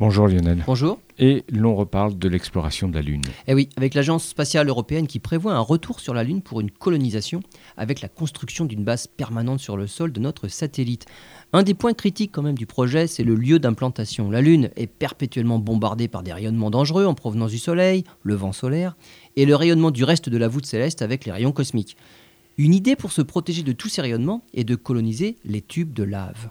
Bonjour Lionel. Bonjour. Et l'on reparle de l'exploration de la Lune. Eh oui, avec l'Agence spatiale européenne qui prévoit un retour sur la Lune pour une colonisation avec la construction d'une base permanente sur le sol de notre satellite. Un des points critiques quand même du projet, c'est le lieu d'implantation. La Lune est perpétuellement bombardée par des rayonnements dangereux en provenance du Soleil, le vent solaire, et le rayonnement du reste de la voûte céleste avec les rayons cosmiques. Une idée pour se protéger de tous ces rayonnements est de coloniser les tubes de lave.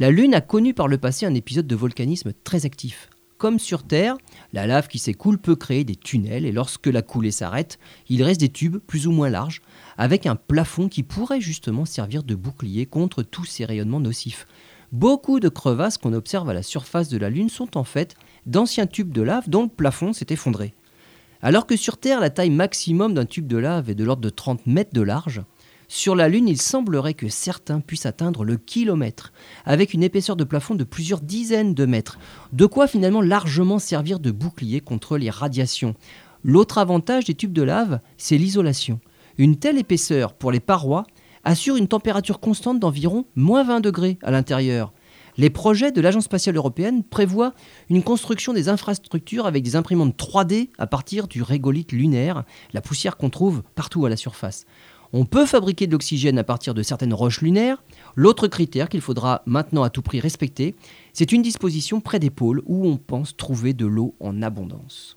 La Lune a connu par le passé un épisode de volcanisme très actif. Comme sur Terre, la lave qui s'écoule peut créer des tunnels et lorsque la coulée s'arrête, il reste des tubes plus ou moins larges avec un plafond qui pourrait justement servir de bouclier contre tous ces rayonnements nocifs. Beaucoup de crevasses qu'on observe à la surface de la Lune sont en fait d'anciens tubes de lave dont le plafond s'est effondré. Alors que sur Terre, la taille maximum d'un tube de lave est de l'ordre de 30 mètres de large, sur la Lune, il semblerait que certains puissent atteindre le kilomètre, avec une épaisseur de plafond de plusieurs dizaines de mètres, de quoi finalement largement servir de bouclier contre les radiations. L'autre avantage des tubes de lave, c'est l'isolation. Une telle épaisseur pour les parois assure une température constante d'environ moins 20 degrés à l'intérieur. Les projets de l'Agence spatiale européenne prévoient une construction des infrastructures avec des imprimantes 3D à partir du régolithe lunaire, la poussière qu'on trouve partout à la surface. On peut fabriquer de l'oxygène à partir de certaines roches lunaires. L'autre critère qu'il faudra maintenant à tout prix respecter, c'est une disposition près des pôles où on pense trouver de l'eau en abondance.